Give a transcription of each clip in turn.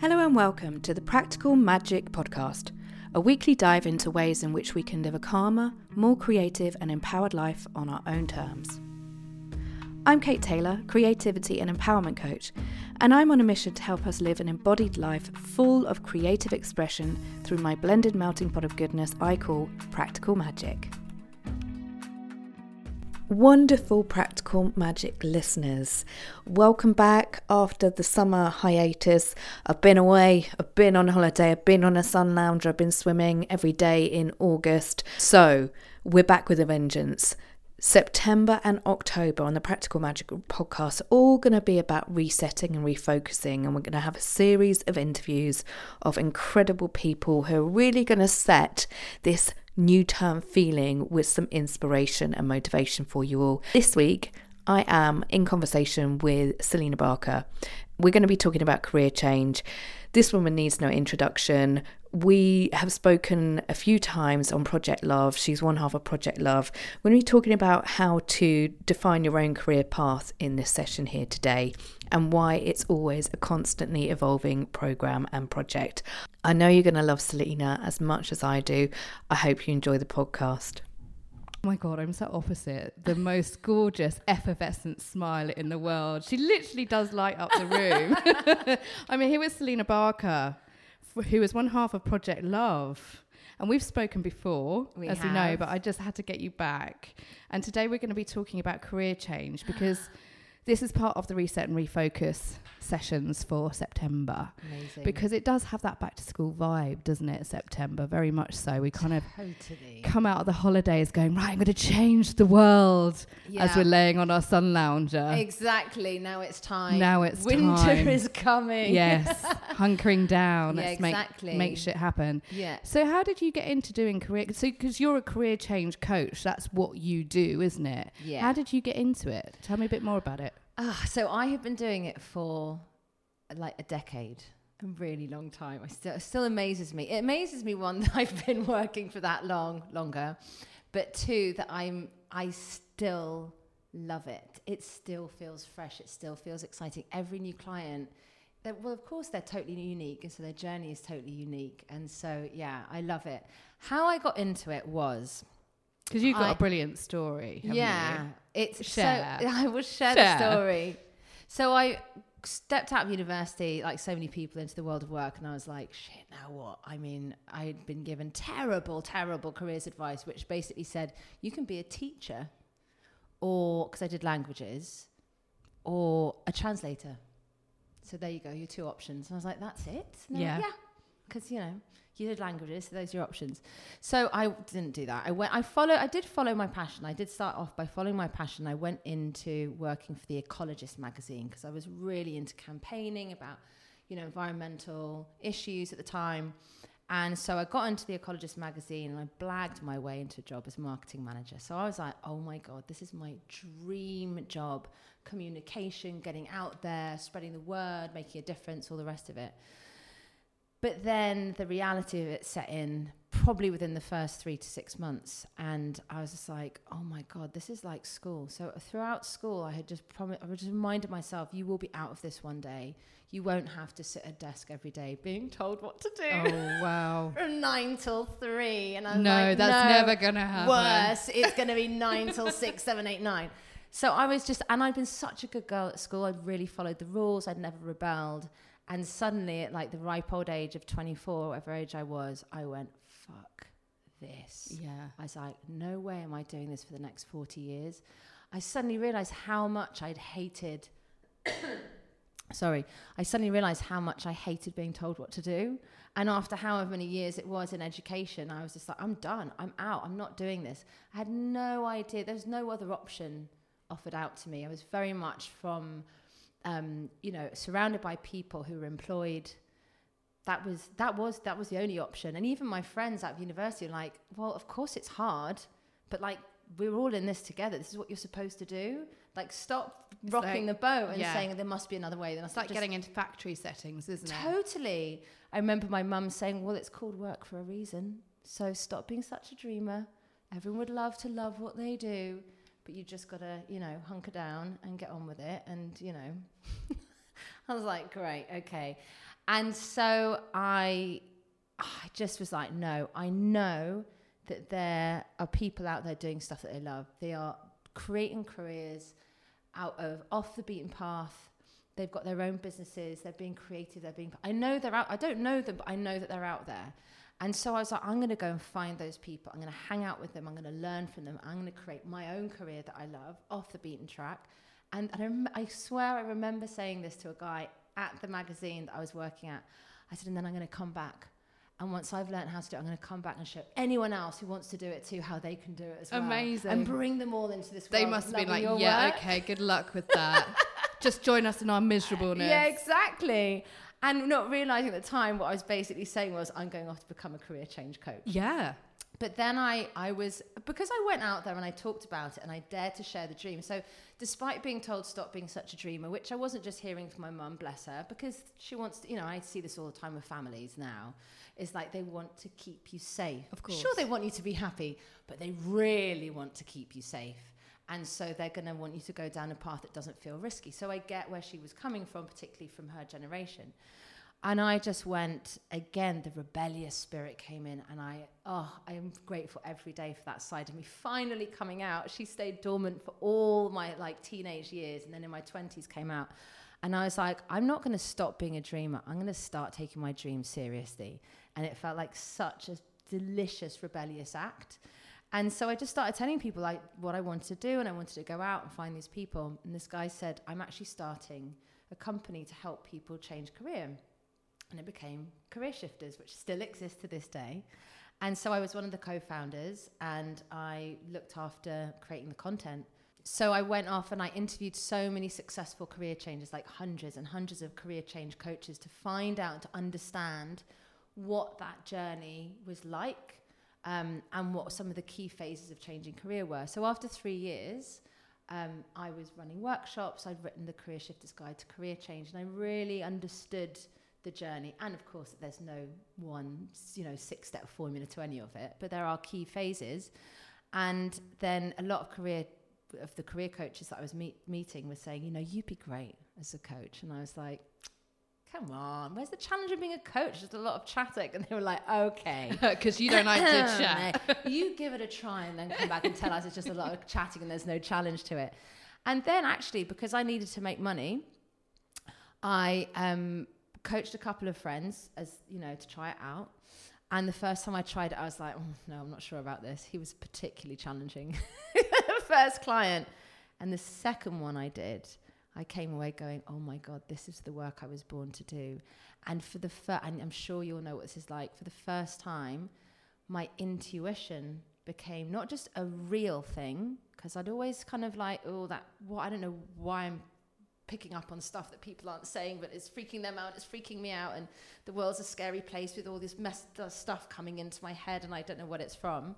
Hello and welcome to the Practical Magic Podcast, a weekly dive into ways in which we can live a calmer, more creative, and empowered life on our own terms. I'm Kate Taylor, creativity and empowerment coach, and I'm on a mission to help us live an embodied life full of creative expression through my blended melting pot of goodness I call Practical Magic. Wonderful practical magic listeners. Welcome back after the summer hiatus. I've been away, I've been on holiday, I've been on a sun lounger, I've been swimming every day in August. So, we're back with a vengeance. September and October on the Practical Magic podcast are all going to be about resetting and refocusing. And we're going to have a series of interviews of incredible people who are really going to set this new term feeling with some inspiration and motivation for you all. This week, I am in conversation with Selina Barker. We're going to be talking about career change. This woman needs no introduction. We have spoken a few times on Project Love. She's one half of Project Love. We're going to be talking about how to define your own career path in this session here today and why it's always a constantly evolving program and project. I know you're going to love Selina as much as I do. I hope you enjoy the podcast. Oh my god, I'm so opposite. The most gorgeous, effervescent smile in the world. She literally does light up the room. I'm here with Selina Barker, who is one half of Project Love. And we've spoken before, We as we know, but I just had to get you back. And today we're going to be talking about career change because this is part of the reset and refocus sessions for September. Amazing. Because it does have that back to school vibe, doesn't it? September, very much so. We kind of totally. come out of the holidays going, right, I'm going to change the world Yeah. as we're laying on our sun lounger. Exactly. Now it's time. Now it's Winter time. is coming. yes, hunkering down. Yeah, Let's exactly. make, make shit happen. Yeah. So, how did you get into doing career? So, because you're a career change coach, that's what you do, isn't it? Yeah. How did you get into it? Tell me a bit more about it. Ah, so I have been doing it for like a decade. A really long time. Still it still amazes me. It amazes me one that I've been working for that long, longer, but two that I'm I still love it. It still feels fresh. It still feels exciting. Every new client, well, of course they're totally unique, and so their journey is totally unique. And so yeah, I love it. How I got into it was Because you've got I- a brilliant story. yeah, you? it's Share. So, I will share, Share. the story. So I stepped out of university, like so many people, into the world of work, and I was like, "Shit, now what?" I mean, I had been given terrible, terrible careers advice, which basically said you can be a teacher, or because I did languages, or a translator. So there you go, your two options. And I was like, "That's it." And they went, Yeah. yeah, because you know you did languages, so those are your options. So I didn't do that. I went. I follow. I did follow my passion. I did start off by following my passion. I went into working for the Ecologist magazine because I was really into campaigning about, you know, environmental issues at the time. And so I got into the Ecologist magazine and I blagged my way into a job as marketing manager. So I was like, oh my God, this is my dream job. Communication, getting out there, spreading the word, making a difference, all the rest of it. But then the reality of it set in probably within the first three to six months. And I was just like, oh my God, this is like school. So throughout school, I had just promised, I just reminded myself, you will be out of this one day. You won't have to sit at a desk every day being told what to do Oh, wow. from nine till three. And I'm like, no, like, that's no, never going to happen. worse. It's going to be nine till six, seven, eight, nine. So I was just, and I'd been such a good girl at school. I'd really followed the rules. I'd never rebelled. And suddenly, at like the ripe old age of 24, whatever age I was, I went, fuck this. Yeah. I was like, no way am I doing this for the next 40 years. I suddenly realized how much I'd hated. Sorry, I suddenly realized how much I hated being told what to do. And after however many years it was in education, I was just like, I'm done. I'm out. I'm not doing this. I had no idea. There's no other option offered out to me. I was very much from, um, you know, surrounded by people who were employed. That was that was that was the only option. And even my friends at university were like, well, of course it's hard, but like we're all in this together. This is what you're supposed to do. Like stop rocking the boat and yeah. saying there must be another way. There must It's like getting into factory settings, isn't it? Totally. I remember my mum saying, Well, it's called work for a reason. So stop being such a dreamer. Everyone would love to love what they do, but you just got to, you know, hunker down and get on with it. And, you know, I was like, great, okay. And so I, I just was like, no, I know that there are people out there doing stuff that they love. They are creating careers out of off the beaten path. They've got their own businesses. They're being creative. They're being. I know they're out. I don't know them, but I know that they're out there. And so I was like, I'm going to go and find those people. I'm going to hang out with them. I'm going to learn from them. I'm going to create my own career that I love off the beaten track. And, and I, rem- I swear I remember saying this to a guy at the magazine that I was working at. I said, and then I'm going to come back. And once I've learned how to do it, I'm going to come back and show anyone else who wants to do it too how they can do it as well. Amazing. And bring them all into this They must have been like, yeah, work." okay, good luck with that. Just join us in our miserableness. Yeah, exactly. And not realizing at the time what I was basically saying was, I'm going off to become a career change coach. Yeah. But then I, I was, because I went out there and I talked about it and I dared to share the dream. So, despite being told stop being such a dreamer, which I wasn't just hearing from my mum, bless her, because she wants to, you know, I see this all the time with families now, is like they want to keep you safe. Of course. Sure, they want you to be happy, but they really want to keep you safe. And so they're going to want you to go down a path that doesn't feel risky. So I get where she was coming from, particularly from her generation. And I just went again, the rebellious spirit came in, and I, oh, I am grateful every day for that side of me finally coming out. She stayed dormant for all my like teenage years, and then in my 20s came out. And I was like, I'm not going to stop being a dreamer. I'm going to start taking my dreams seriously. And it felt like such a delicious, rebellious act. And so I just started telling people like what I wanted to do, and I wanted to go out and find these people. And this guy said, I'm actually starting a company to help people change career and it became Career Shifters, which still exists to this day. And so I was one of the co founders and I looked after creating the content. So I went off and I interviewed so many successful career changes, like hundreds and hundreds of career change coaches, to find out, to understand what that journey was like um, and what some of the key phases of changing career were. So after three years, um, I was running workshops, I'd written the Career Shifters Guide to Career Change, and I really understood the journey. And of course, there's no one, you know, six-step formula to any of it, but there are key phases. And then a lot of career of the career coaches that I was meet, meeting were saying, you know, you'd be great as a coach. And I was like, come on, where's the challenge of being a coach? Just a lot of chatting. And they were like, okay. Because you don't like to chat. You give it a try and then come back and tell us it's just a lot of chatting and there's no challenge to it. And then actually, because I needed to make money, I um, coached a couple of friends as you know to try it out. And the first time I tried it, I was like, oh, no, I'm not sure about this. He was particularly challenging. first client. And the second one I did, I came away going, oh my God, this is the work I was born to do. And for the first, and I'm sure you'll know what this is like, for the first time, my intuition became not just a real thing, because I'd always kind of like, oh, that, what, I don't know why I'm picking up on stuff that people aren't saying, but it's freaking them out, it's freaking me out, and the world's a scary place with all this messed up stuff coming into my head, and I don't know what it's from.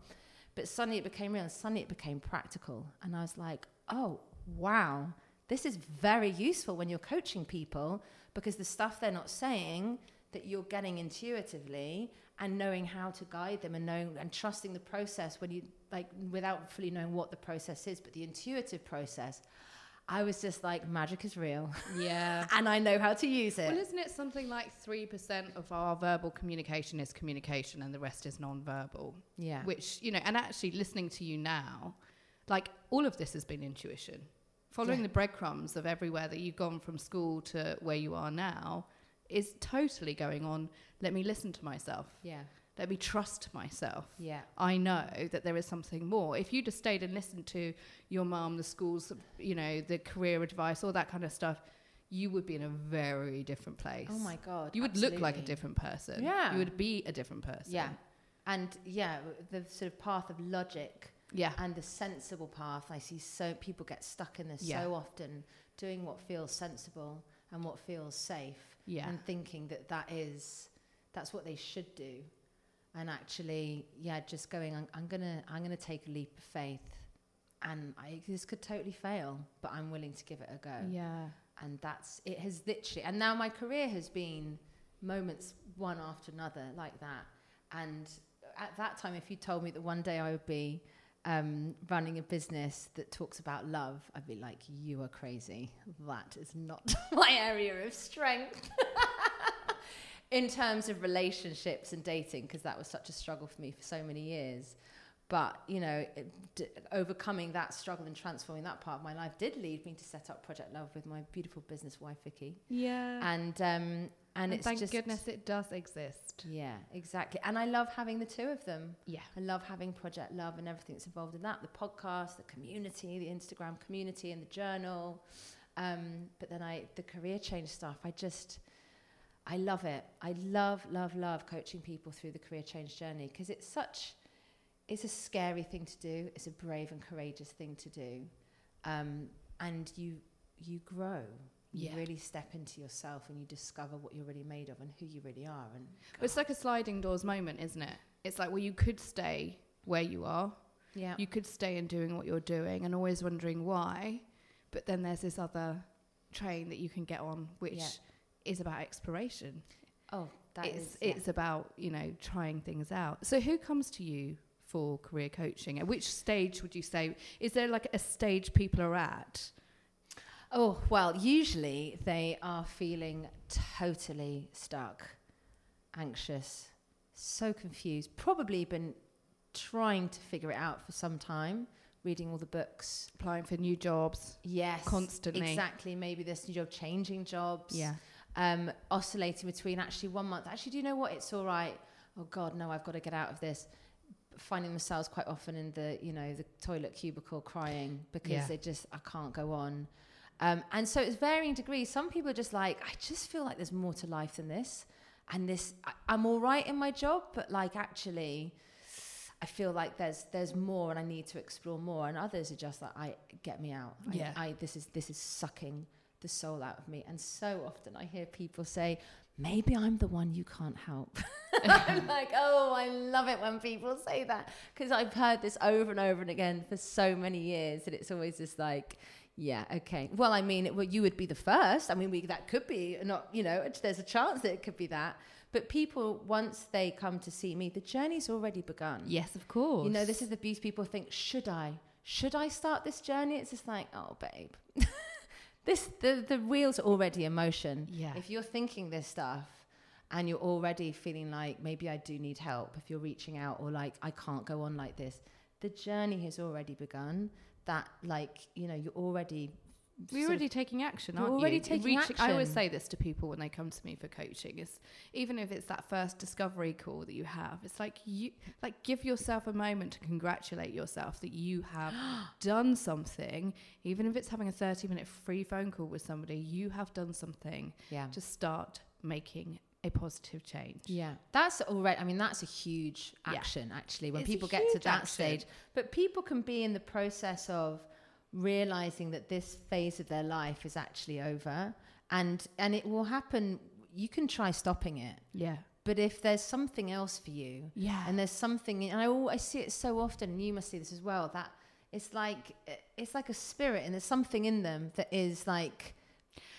But suddenly it became real, and suddenly it became practical. And I was like, oh, wow, this is very useful when you're coaching people because the stuff they're not saying that you're getting intuitively and knowing how to guide them and knowing and trusting the process when you like without fully knowing what the process is but the intuitive process i was just like magic is real Yeah. and i know how to use it Well, isn't it something like 3% of our verbal communication is communication and the rest is non-verbal? yeah Which, you know, and actually listening to you now, like all of this has been intuition. Following Yeah. the breadcrumbs of everywhere that you've gone from school to where you are now is totally going on. Let me listen to myself. yeah Let me trust myself. yeah I know that there is something more. If you just stayed and listened to your mum, the schools, you know, the career advice, all that kind of stuff, you would be in a very different place. oh my god You would look like a different person. Yeah. You would be a different person. yeah and yeah the sort of path of logic Yeah. and the sensible path i see so people get stuck in this Yeah. so often doing what feels sensible and what feels safe Yeah. and thinking that that is that's what they should do and actually yeah just going I'm, I'm gonna i'm gonna take a leap of faith and I, this could totally fail but i'm willing to give it a go yeah. and that's it has literally and now my career has been moments one after another like that and at that time if you told me that one day i would be um, running a business that talks about love, I'd be like, you are crazy. That is not my area of strength. In terms of relationships and dating, because that was such a struggle for me for so many years. But, you know, it, d- overcoming that struggle and transforming that part of my life did lead me to set up Project Love with my beautiful business wife, Vicky. Yeah. And, um, and, And, it's thank just. goodness it does exist. Yeah, exactly. And I love having the two of them. Yeah. I love having Project Love and everything that's involved in that the podcast, the community, the Instagram community, and the journal. Um, but then I, the career change stuff, I just, I love it. I love, love, love coaching people through the career change journey because it's such, it's a scary thing to do. It's a brave and courageous thing to do. Um, and you, you grow. You Yeah. really step into yourself and you discover what you're really made of and who you really are. And It's like a sliding doors moment, isn't it? It's like, well, you could stay where you are. yeah, You could stay in doing what you're doing and always wondering why. But then there's this other train that you can get on, which Yeah. is about exploration. oh, that it's is, yeah. it's about you know trying things out. So who comes to you for career coaching? At which stage would you say is there like a stage people are at? Oh, well, usually they are feeling totally stuck, anxious, so confused, probably been trying to figure it out for some time, reading all the books. Applying for new jobs Yes. constantly. Exactly. Maybe this new job, changing jobs. Yeah. Um, oscillating between actually one month, actually, do you know what? It's all right. Oh, God, no, I've got to get out of this. Finding themselves quite often in the, you know, the toilet cubicle crying because Yeah. they just, I can't go on. Um, and so it's varying degrees. Some people are just like, I just feel like there's more to life than this. And this, I, I'm all right in my job, but like actually, I feel like there's there's more, and I need to explore more. And others are just like, I get me out. I, Yeah. I this is this is sucking the soul out of me. And so often I hear people say, maybe I'm the one you can't help. I'm like, oh, I love it when people say that because I've heard this over and over and again for so many years, and it's always just like. Yeah. Okay. Well, I mean, it, well, you would be the first. I mean, we, that could be not. You know, there's a chance that it could be that. But people, once they come to see me, the journey's already begun. Yes, of course. You know, this is the beauty. People think, should I? Should I start this journey? It's just like, oh, babe. this the the wheels are already in motion. Yeah. If you're thinking this stuff and you're already feeling like maybe I do need help, if you're reaching out or like I can't go on like this, the journey has already begun. That like you know you're already. Of- already taking action, You're aren't already you? taking I always say this to people when they come to me for coaching: is even if it's that first discovery call that you have, it's like you like give yourself a moment to congratulate yourself that you have done something, even if it's having a 30-minute free phone call with somebody. You have done something yeah. to start making a positive change. Yeah, that's already. I mean, that's a huge Yeah. action actually. When It's people get to that action. stage, but people can be in the process of realizing that this phase of their life is actually over, and and it will happen. You can try stopping it, Yeah. but if there's something else for you, Yeah. and there's something, and I, al- I see it so often, and you must see this as well. That it's like it's like a spirit, and there's something in them that is like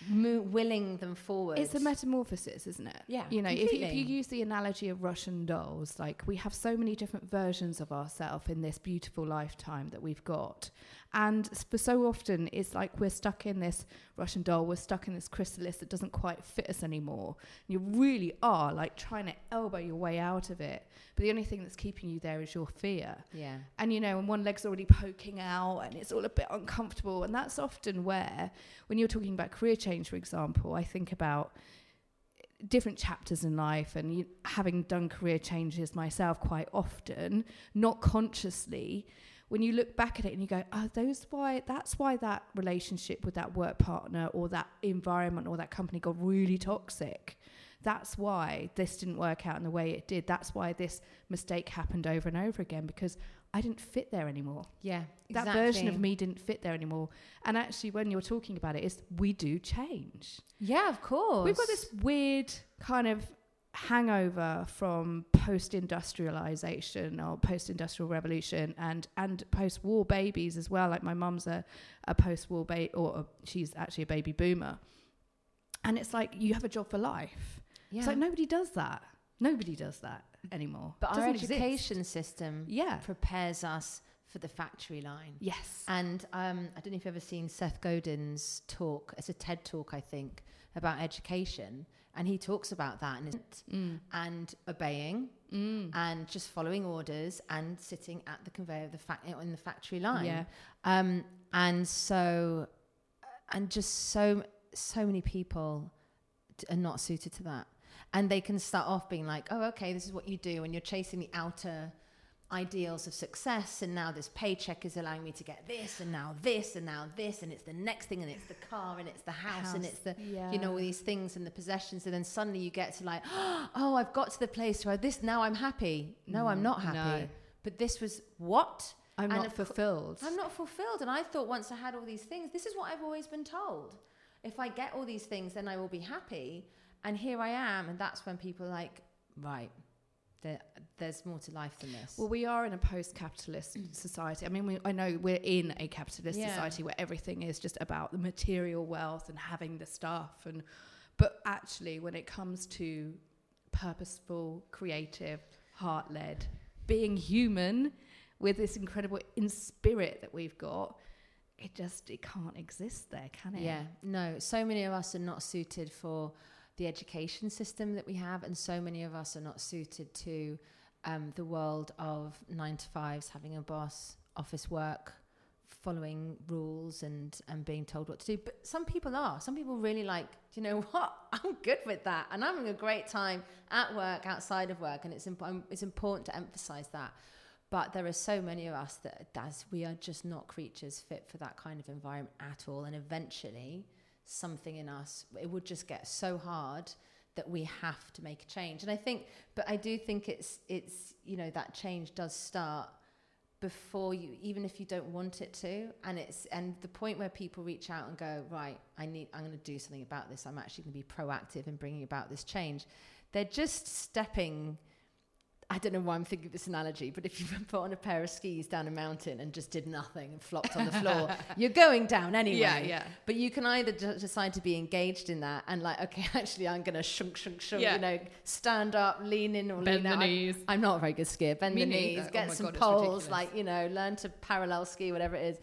mo- willing them forward. It's a metamorphosis, isn't it? Yeah, You know, if you, if you use the analogy of Russian dolls, like we have so many different versions of ourselves in this beautiful lifetime that we've got. And for so often, it's like we're stuck in this Russian doll, we're stuck in this chrysalis that doesn't quite fit us anymore. You really are like trying to elbow your way out of it. But the only thing that's keeping you there is your fear. yeah. And you know, and one leg's already poking out and it's all a bit uncomfortable. And that's often where, when you're talking about career change, for example, I think about different chapters in life and you, having done career changes myself quite often, not consciously. When you look back at it and you go, oh, those why that's why that relationship with that work partner or that environment or that company got really toxic. That's why this didn't work out in the way it did. That's why this mistake happened over and over again because I didn't fit there anymore. Yeah, That version of me didn't fit there anymore. And actually, when you're talking about it, is we do change. Yeah, of course. We've got this weird kind of hangover from post-industrialization or post-industrial revolution and and post-war babies as well like my mum's a, a post-war baby or a, she's actually a baby boomer and it's like you have a job for life Yeah. it's like nobody does that nobody does that anymore but our Doesn't exist. education system yeah prepares us for the factory line. Yes. And um, I don't know if you've ever seen Seth Godin's talk. It's a TED talk, I think, about education. And he talks about that and, Mm. and obeying Mm. and just following orders and sitting at the conveyor of the fac- in the factory line. Yeah. Um, and so, and just so so many people are not suited to that, and they can start off being like, "Oh, okay, this is what you do," and you're chasing the outer ideals of success, and now this paycheck is allowing me to get this, and now this, and now this, and it's the next thing, and it's the car, and it's the house, and it's the Yeah. you know all these things and the possessions, and then suddenly you get to like, "Oh, I've got to the place where this now I'm happy." No, I'm mm, not happy. No. But this was what? I'm And not of co- fulfilled. I'm not fulfilled. And I thought once I had all these things, this is what I've always been told. If I get all these things, then I will be happy. And here I am. And that's when people are like, right, there, there's more to life than this. Well, we are in a post-capitalist mm. society. I mean, we, I know we're in a capitalist Yeah. society where everything is just about the material wealth and having the stuff, and but actually, when it comes to purposeful, creative, heart-led, being human with this incredible in spirit that we've got, it just it can't exist there, can it? yeah, no. So many of us are not suited for the education system that we have. And so many of us are not suited to um, the world of nine to fives, having a boss, office work, following rules and and being told what to do. But some people are. Some people really like. Do you know what? I'm good with that, and I'm having a great time at work, outside of work, and it's imp- um, it's important to emphasize that. But there are so many of us that does we are just not creatures fit for that kind of environment at all, and eventually something in us it would just get so hard that we have to make a change. And I think, but I do think it's it's you know that change does start before you even if you don't want it to. And it's and the point where people reach out and go right i need i'm going to do something about this. I'm actually going to be proactive in bringing about this change. They're just stepping I don't know why I'm thinking of this analogy, but if you put on a pair of skis down a mountain and just did nothing and flopped on the floor, you're going down anyway. Yeah, yeah. But you can either d- decide to be engaged in that and like, okay, actually, I'm going to shunk, shunk, shunk, Yeah. you know, stand up, lean in or Bend lean the out. I- knees. I'm not a very good skier. Bend Me the knees, Oh get my some God, poles, like you know, learn to parallel ski, whatever it is,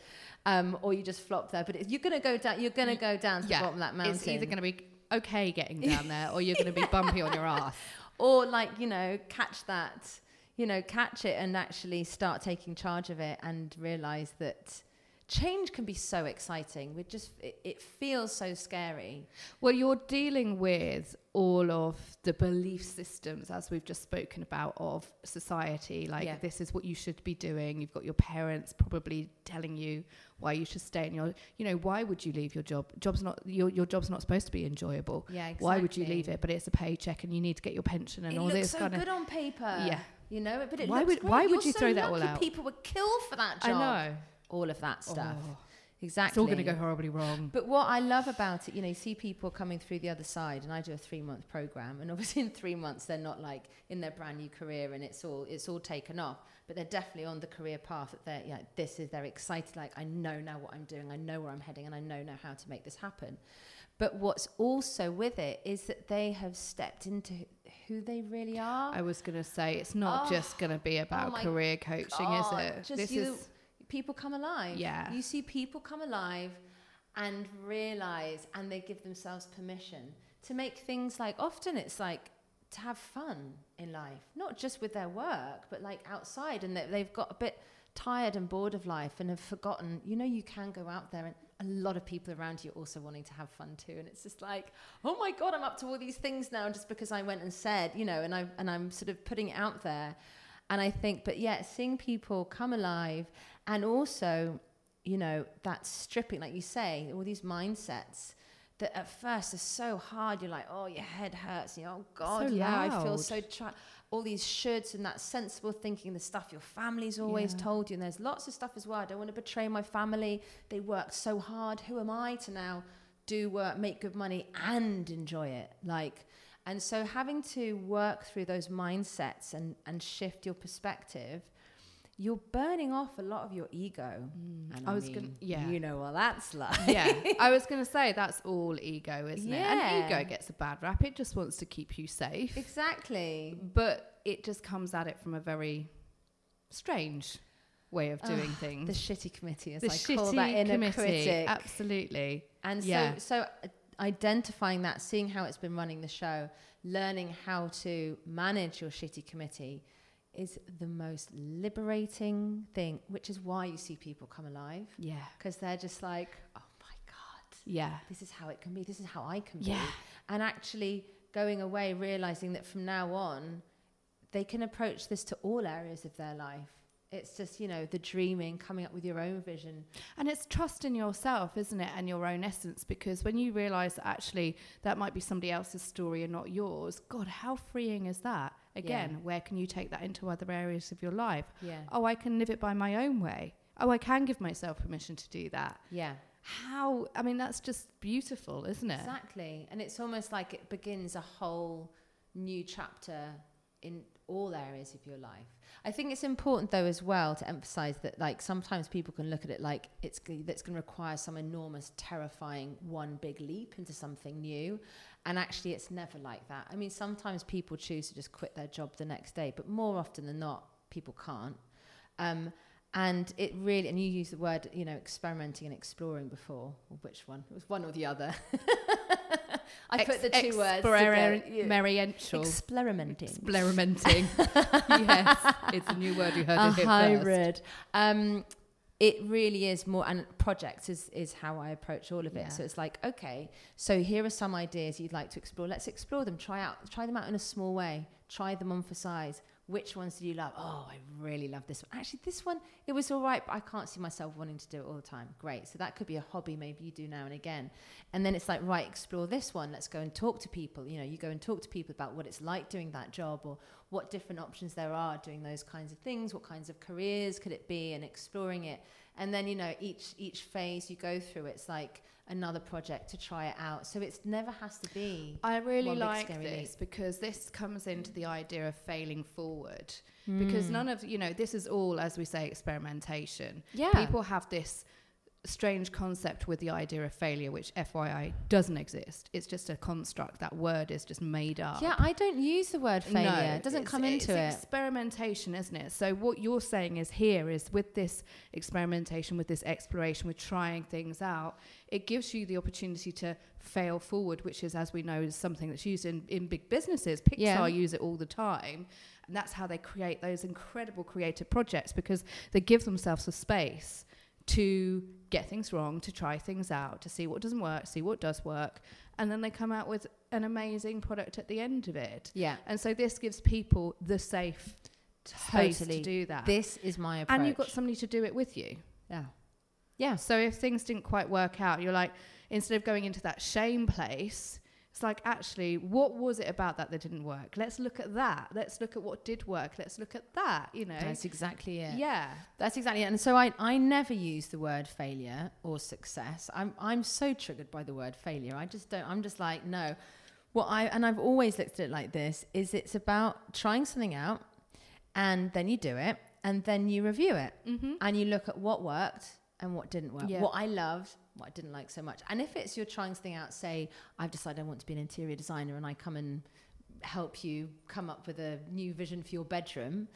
um, or you just flop there. But it, you're going to go down. You're going to go down to the bottom of that mountain. It's either going to be okay getting down there or you're going to be bumpy on your ass. Or like you know catch that you know catch it and actually start taking charge of it and realize that change can be so exciting we just it, it feels so scary Well, you're dealing with all of the belief systems, as we've just spoken about, of society. Like, Yeah. this is what you should be doing. You've got your parents probably telling you why you should stay in your, you know, why would you leave your job? Job's not your your job's not supposed to be enjoyable. yeah Why would you leave it? But it's a paycheck, and you need to get your pension and it all looks this so kind good of. Good on paper Yeah. you know but it Why looks would- great. why would You're you so throw that all out? people would kill for that job. I know. All of that oh. stuff Oh, exactly it's all going to go horribly wrong. But what I love about it, you know, you see people coming through the other side, and I do a three month program, and obviously in three months they're not like in their brand new career, and it's all it's all taken off, but they're definitely on the career path that they're yeah, this is they're excited, like I know now what I'm doing, I know where I'm heading, and I know now how to make this happen. But what's also with it is that they have stepped into who they really are. I was going to say it's not ah. Oh, just going to be about my career coaching, God, is it? Just this you, is people come alive. Yeah. You see people come alive and realize, and they give themselves permission to make things like, often it's like to have fun in life, not just with their work, but like outside, and that they've got a bit tired and bored of life and have forgotten, you know, you can go out there and a lot of people around you are also wanting to have fun too. And it's just like, oh my God, I'm up to all these things now just because I went and said, you know, and I and I'm sort of putting it out there. And I think, but yeah, seeing people come alive and also, you know, that stripping, like you say, all these mindsets that at first are so hard. You're like, oh, your head hurts. And you're, oh, God, So yeah, I feel so tri- all these shoulds and that sensible thinking, the stuff your family's always Yeah. told you. And there's lots of stuff as well. I don't want to betray my family. They worked so hard. Who am I to now do work, make good money, and enjoy it? Like, and so having to work through those mindsets and, and shift your perspective, you're burning off a lot of your ego. And I was gonna- yeah. You know what that's like. yeah, I was going to say that's all ego, isn't it? And Yeah. ego gets a bad rap. It just wants to keep you safe, Exactly. but it just comes at it from a very strange way of doing things. The shitty committee, as The I shitty call that inner committee. critic. Absolutely. And Yeah. so, so uh, identifying that, seeing how it's been running the show, learning how to manage your shitty committee is the most liberating thing, which is why you see people come alive Yeah. because they're just like, oh my God, Yeah. this is how it can be. This is how I can Yeah. be. And actually going away, realizing that from now on, they can approach this to all areas of their life. It's just, you know, the dreaming, coming up with your own vision. And it's trust in yourself, isn't it? And your own essence. Because when you realize that actually that might be somebody else's story and not yours, God, how freeing is that? Again, Yeah. where can you take that into other areas of your life? Yeah. Oh, I can live it by my own way. Oh, I can give myself permission to do that. Yeah. How, I mean, that's just beautiful, isn't it? Exactly. And it's almost like it begins a whole new chapter in all areas of your life. I think it's important though as well to emphasize that like sometimes people can look at it like it's that's going to require some enormous terrifying one big leap into something new and actually it's never like that. I mean sometimes people choose to just quit their job the next day, but more often than not people can't. Um, and it really, and you use the word, you know, experimenting and exploring before. Which one? It was one or the other. I put the two words. Experiential. Experimenting. Experimenting. yes, it's a new word you heard a it here first. hybrid. Um, it really is more, and projects is, is how I approach all of it. Yeah. So it's like, okay, so here are some ideas you'd like to explore. Let's explore them. Try out, try them out in a small way. Try them on for size. Which ones did you love? Oh, I really love this one. Actually, this one it was all right, but I can't see myself wanting to do it all the time. Great. So that could be a hobby maybe you do now and again. And then it's like, right, explore this one. Let's go and talk to people. You know, you go and talk to people about what it's like doing that job or what different options there are doing those kinds of things. What kinds of careers could it be and exploring it. And then, you know, each each phase you go through, it's like another project to try it out. So it's never has to be. I really like this leap. because this comes into the idea of failing forward. Hmm. Because none of, you know, this is all, as we say, experimentation. Yeah. People have this strange concept with the idea of failure, which FYI doesn't exist. It's just a construct. That word is just made up. Yeah, I don't use the word failure. No, it doesn't come into it's it. experimentation, isn't it? So what you're saying is here is with this experimentation, with this exploration, with trying things out, it gives you the opportunity to fail forward, which is, as we know, is something that's used in, in big businesses. Pixar Yeah. use it all the time. And that's how they create those incredible creative projects because they give themselves a space to get things wrong, to try things out, to see what doesn't work, see what does work, and then they come out with an amazing product at the end of it. Yeah, And so this gives people the safe space totally. to do that. This is my approach. and you've got somebody to do it with you. yeah, yeah, So if things didn't quite work out, you're like, instead of going into that shame place, it's like, actually, what was it about that that didn't work? Let's look at that. Let's look at what did work. Let's look at that, you know? that's exactly it. yeah. That's exactly it. And so I, I never use the word failure or success. I'm, I'm so triggered by the word failure. I just don't, I'm just like, no. What I, and I've always looked at it like this, is it's about trying something out and then you do it and then you review it Mm-hmm. and you look at what worked and what didn't work, Yeah. what I loved, what I didn't like so much. And if it's you're trying something out, say, I've decided I want to be an interior designer and I come and help you come up with a new vision for your bedroom.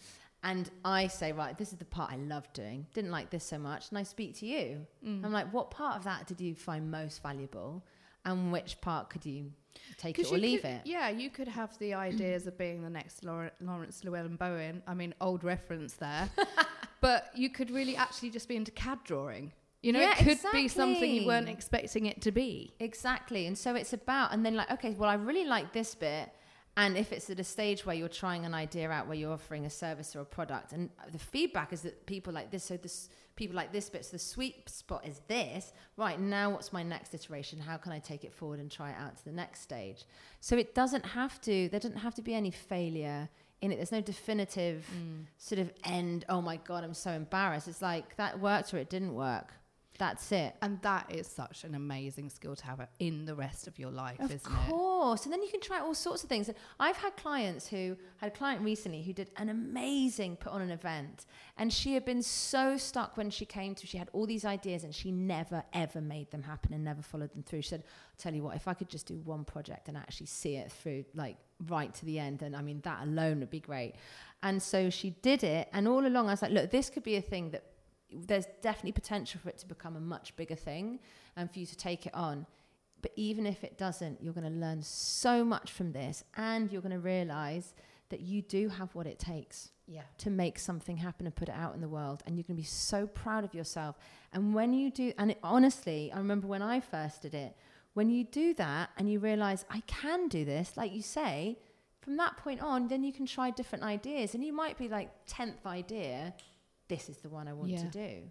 And I say, right, this is the part I love doing. Didn't like this so much. And I speak to you. Mm. I'm like, what part of that did you find most valuable? And which part could you take it or leave could, it? Yeah, you could have the ideas of being the next Laurence Llewelyn-Bowen. I mean, old reference there. but you could really actually just be into CAD drawing. You know, Yeah, it could be something you weren't expecting it to be. Exactly. And so it's about, and then like, okay, well, I really like this bit. And if it's at a stage where you're trying an idea out, where you're offering a service or a product, and the feedback is that people like this, so this people like this bit, so the sweet spot is this. Right now, what's my next iteration? How can I take it forward and try it out to the next stage? So it doesn't have to. There doesn't have to be any failure in it. There's no definitive mm. sort of end. Oh my god, I'm so embarrassed. It's like that worked or it didn't work. That's it. And that is such an amazing skill to have in the rest of your life, Of isn't it? Of course. And then you can try all sorts of things. And I've had clients who had a client recently who did an amazing put on an event. And she had been so stuck when she came to, she had all these ideas and she never, ever made them happen and never followed them through. She said, tell you what, if I could just do one project and actually see it through, like right to the end, and I mean, that alone would be great. And so she did it. And all along, I was like, look, this could be a thing that there's definitely potential for it to become a much bigger thing and for you to take it on. But even if it doesn't, you're going to learn so much from this and you're going to realize that you do have what it takes Yeah. to make something happen and put it out in the world. And you're going to be so proud of yourself. And when you do, and it, honestly, I remember when I first did it, when you do that and you realize, I can do this, like you say, from that point on, then you can try different ideas. And you might be like, 10th idea, this is the one I want Yeah. to do.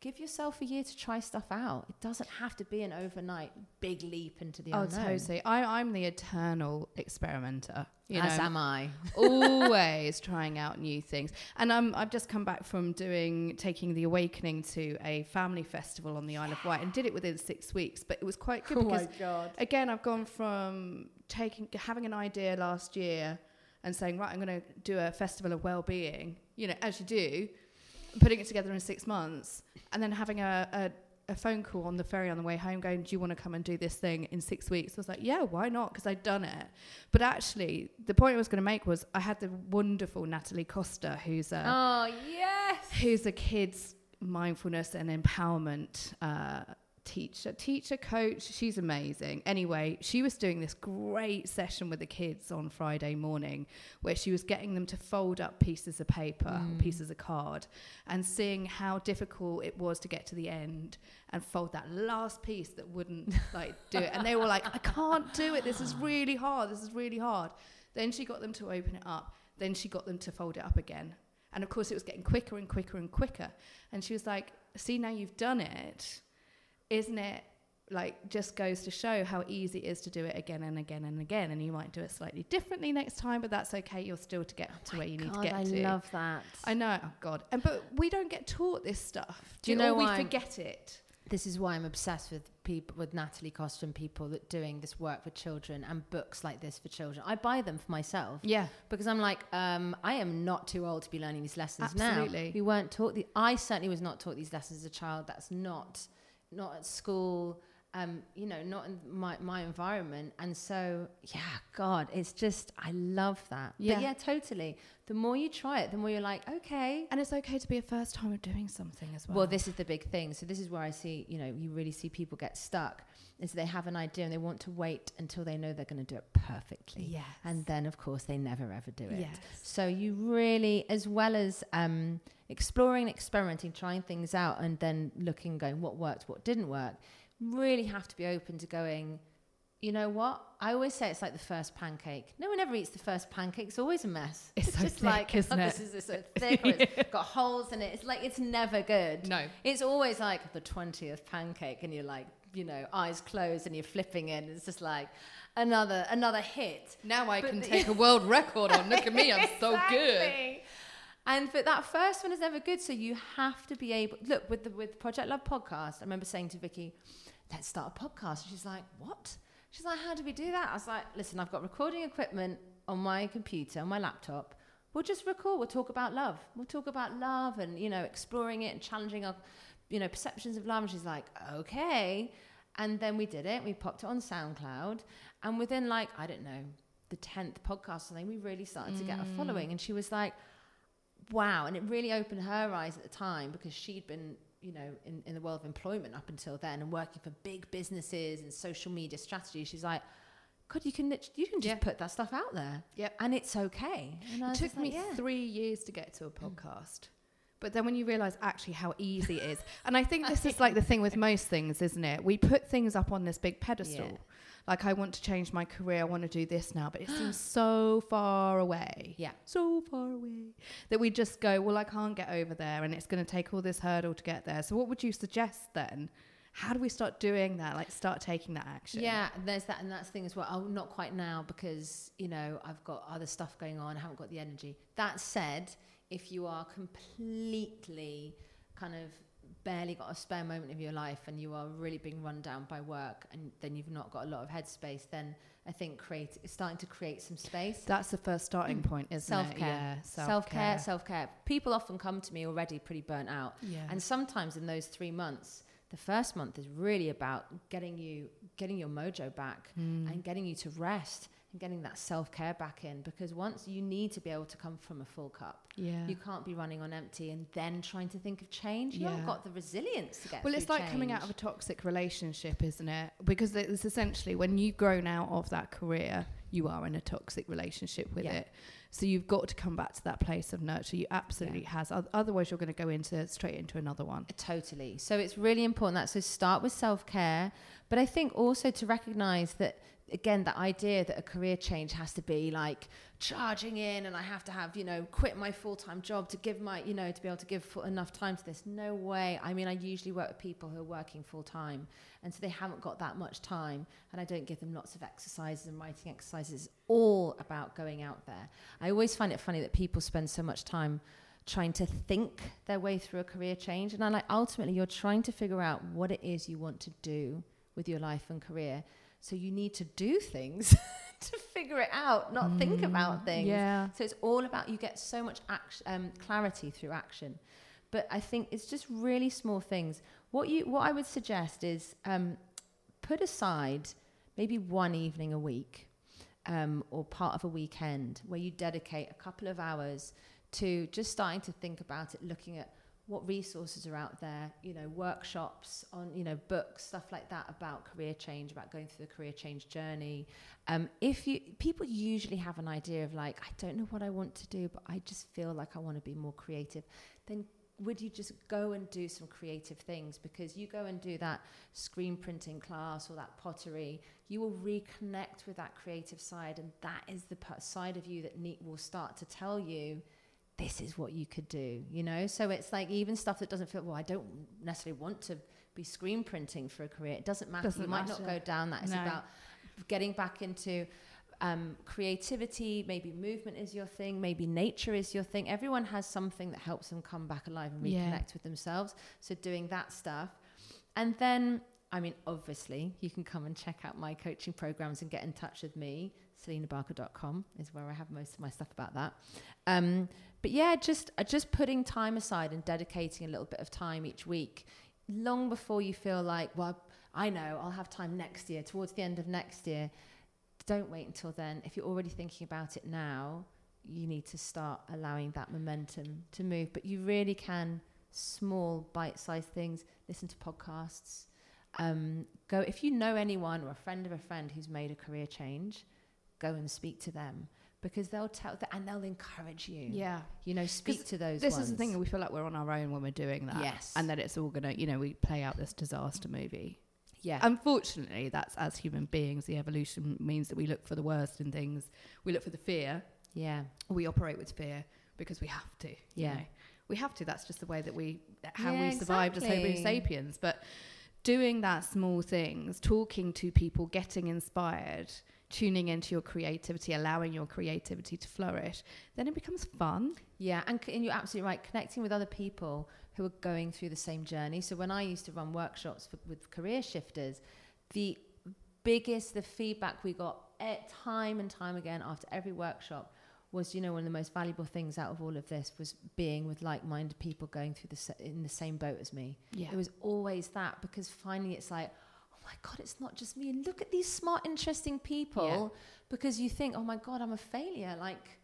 Give yourself a year to try stuff out. It doesn't have to be an overnight big leap into the Oh, unknown. totally. I, I'm the eternal experimenter. You As know, am I. always trying out new things. And um, I've just come back from doing taking the awakening to a family festival on the Isle of Wight and did it within six weeks. But it was quite good because god. again, I've gone from taking having an idea last year and saying, right, I'm going to do a festival of well-being. You know, as you do, putting it together in six months, and then having a, a a phone call on the ferry on the way home going, Do you want to come and do this thing in six weeks? I was like, Yeah, why not? Because I'd done it. But actually, the point I was going to make was I had the wonderful Natalie Costa, who's a, Oh, yes. who's a kids mindfulness and empowerment uh, teacher, teacher, coach. She's amazing. Anyway, she was doing this great session with the kids on Friday morning where she was getting them to fold up pieces of paper, Mm. pieces of card, and seeing how difficult it was to get to the end and fold that last piece that wouldn't like do it. And they were like, I can't do it. This is really hard. This is really hard. Then she got them to open it up. Then she got them to fold it up again. And of course, it was getting quicker and quicker and quicker. And she was like, See, now you've done it. Isn't it like just goes to show how easy it is to do it again and again and again? And you might do it slightly differently next time, but that's okay. You're still to get to where you need to get I to. love that. I know. Oh, God. And, but we don't get taught this stuff. Do you Or know we why? forget it. this is why I'm obsessed with people with Natalie Costa and people that doing this work for children and books like this for children. I buy them for myself Yeah. because I'm like, um, I am not too old to be learning these lessons Absolutely. now. We weren't taught the. I certainly was not taught these lessons as a child. That's not not at school. Um, you know, not in my, my environment. And so, yeah, God, it's just, I love that. Yeah. But yeah, totally. The more you try it, the more you're like, okay, And it's okay to be a first time of doing something as well. well, this is the big thing. So this is where I see, you know, you really see people get stuck. Is they have an idea and they want to wait until they know they're going to do it perfectly, Yes. and then of course they never ever do it. Yes. So you really, as well as um, exploring, experimenting, trying things out, and then looking, going, what worked, what didn't work, really have to be open to going. You know what? I always say it's like the first pancake. No one ever eats the first pancake. It's always a mess. It's so just thick, like isn't oh, it? this is so thick, or it's got holes in it. It's like it's never good. No. It's always like the 20th pancake and you're like, you know, eyes closed and you're flipping in. It's just like another another hit. Now I But can the- take a world record on. Look at me, I'm so good. And but that first one is never good. So you have to be able look with the with Project Love podcast. I remember saying to Vicky, let's start a podcast. And she's like, What? She's like, How do we do that? I was like, Listen, I've got recording equipment on my computer, on my laptop. We'll just record. We'll talk about love. We'll talk about love and, you know, exploring it and challenging our, you know, perceptions of love. And she's like, Okay. And then we did it. We popped it on SoundCloud. And within like, I don't know, the 10th podcast or something, we really started to get a mm. following. And she was like, wow. And it really opened her eyes at the time because she'd been, you know, in, in the world of employment up until then and working for big businesses and social media strategy. She's like, God, you can you can just Yeah. put that stuff out there. Yep. And it's okay. And It took like, me yeah. three years to get to a mm. podcast. But then when you realize actually how easy it is, and I think this is like the thing with most things, isn't it? We put things up on this big pedestal. Yeah. Like, I want to change my career, I want to do this now, but it seems so far away. Yeah. So far away that we just go, well, I can't get over there, and it's going to take all this hurdle to get there. So, what would you suggest then? How do we start doing that? Like, start taking that action? Yeah, there's that, and that's the thing as well. Oh, not quite now because you know I've got other stuff going on. I haven't got the energy. That said, if you are completely kind of barely got a spare moment of your life and you are really being run down by work and then you've not got a lot of headspace, then I think create starting to create some space. That's the first starting point, isn't Self it? care, Yeah, self care, self care. People often come to me already pretty burnt out, Yeah. and sometimes in those three months, the first month is really about getting you getting your mojo back Mm. and getting you to rest and getting that self care back in because once you need to be able to come from a full cup. yeah. You can't be running on empty and then trying to think of change. You haven't got the resilience to get Well, it's like coming out of a toxic relationship, isn't it? Because it's essentially when you've grown out of that career, you are in a toxic relationship with Yeah. it. So you've got to come back to that place of nurture. You absolutely has. Otherwise, you're going to go into straight into another one. Uh, totally. So it's really important that so start with self care, but I think also to recognize that again the idea that a career change has to be like charging in and I have to have you know quit my full time job to give my you know to be able to give full, enough time to this. No way. I mean, I usually work with people who are working full time, and so they haven't got that much time, and I don't give them lots of exercises and writing exercises. All about going out there. I always find it funny that people spend so much time trying to think their way through a career change. And I like ultimately you're trying to figure out what it is you want to do with your life and career. So you need to do things to figure it out, not think about things. Yeah. So it's all about you get so much action, um, clarity through action. But I think it's just really small things. What you what I would suggest is um, put aside maybe one evening a week um, or part of a weekend where you dedicate a couple of hours to just starting to think about it, looking at what resources are out there, you know, workshops on, you know, books, stuff like that about career change, about going through the career change journey. Um, if you, people usually have an idea of like, I don't know what I want to do, but I just feel like I want to be more creative, then would you just go and do some creative things? Because you go and do that screen printing class or that pottery, you will reconnect with that creative side, and that is the side of you that ne- will start to tell you this is what you could do, you know? So it's like even stuff that doesn't feel, well, I don't necessarily want to be screen printing for a career. It doesn't matter. Doesn't you might not go down that. It's No. about getting back into um, creativity. Maybe movement is your thing. Maybe nature is your thing. Everyone has something that helps them come back alive and Yeah. reconnect with themselves. So doing that stuff. And then, I mean, obviously, you can come and check out my coaching programs and get in touch with me. SelinaBarker.com is where I have most of my stuff about that. Um, but yeah, just uh, just putting time aside and dedicating a little bit of time each week, long before you feel like, well, I know I'll have time next year, towards the end of next year. Don't wait until then. If you're already thinking about it now, you need to start allowing that momentum to move. But you really can small bite-sized things. Listen to podcasts. Um, go if you know anyone or a friend of a friend who's made a career change, go and speak to them because they'll tell that and they'll encourage you. Yeah. You know, speak to those. This ones. is the thing. We feel like we're on our own when we're doing that. Yes. And that it's all to, you know, we play out this disaster movie. Yeah. Unfortunately, that's as human beings, the evolution means that we look for the worst in things. We look for the fear. yeah. We operate with fear because we have to. you Yeah. know. We have to. That's just the way that we, how Yeah, we survived as Homo sapiens. But doing that small things, talking to people, getting inspired, tuning into your creativity, allowing your creativity to flourish, then it becomes fun. Yeah, and, c- and you're absolutely right. Connecting with other people who are going through the same journey. So when I used to run workshops for, with career shifters, the biggest the feedback we got at time and time again after every workshop was, you know, one of the most valuable things out of all of this was being with like-minded people going through the sa- in the same boat as me. Yeah. It was always that because finally it's like, oh my God, it's not just me. And look at these smart, interesting people yeah. because you think, oh my God, I'm a failure. Like,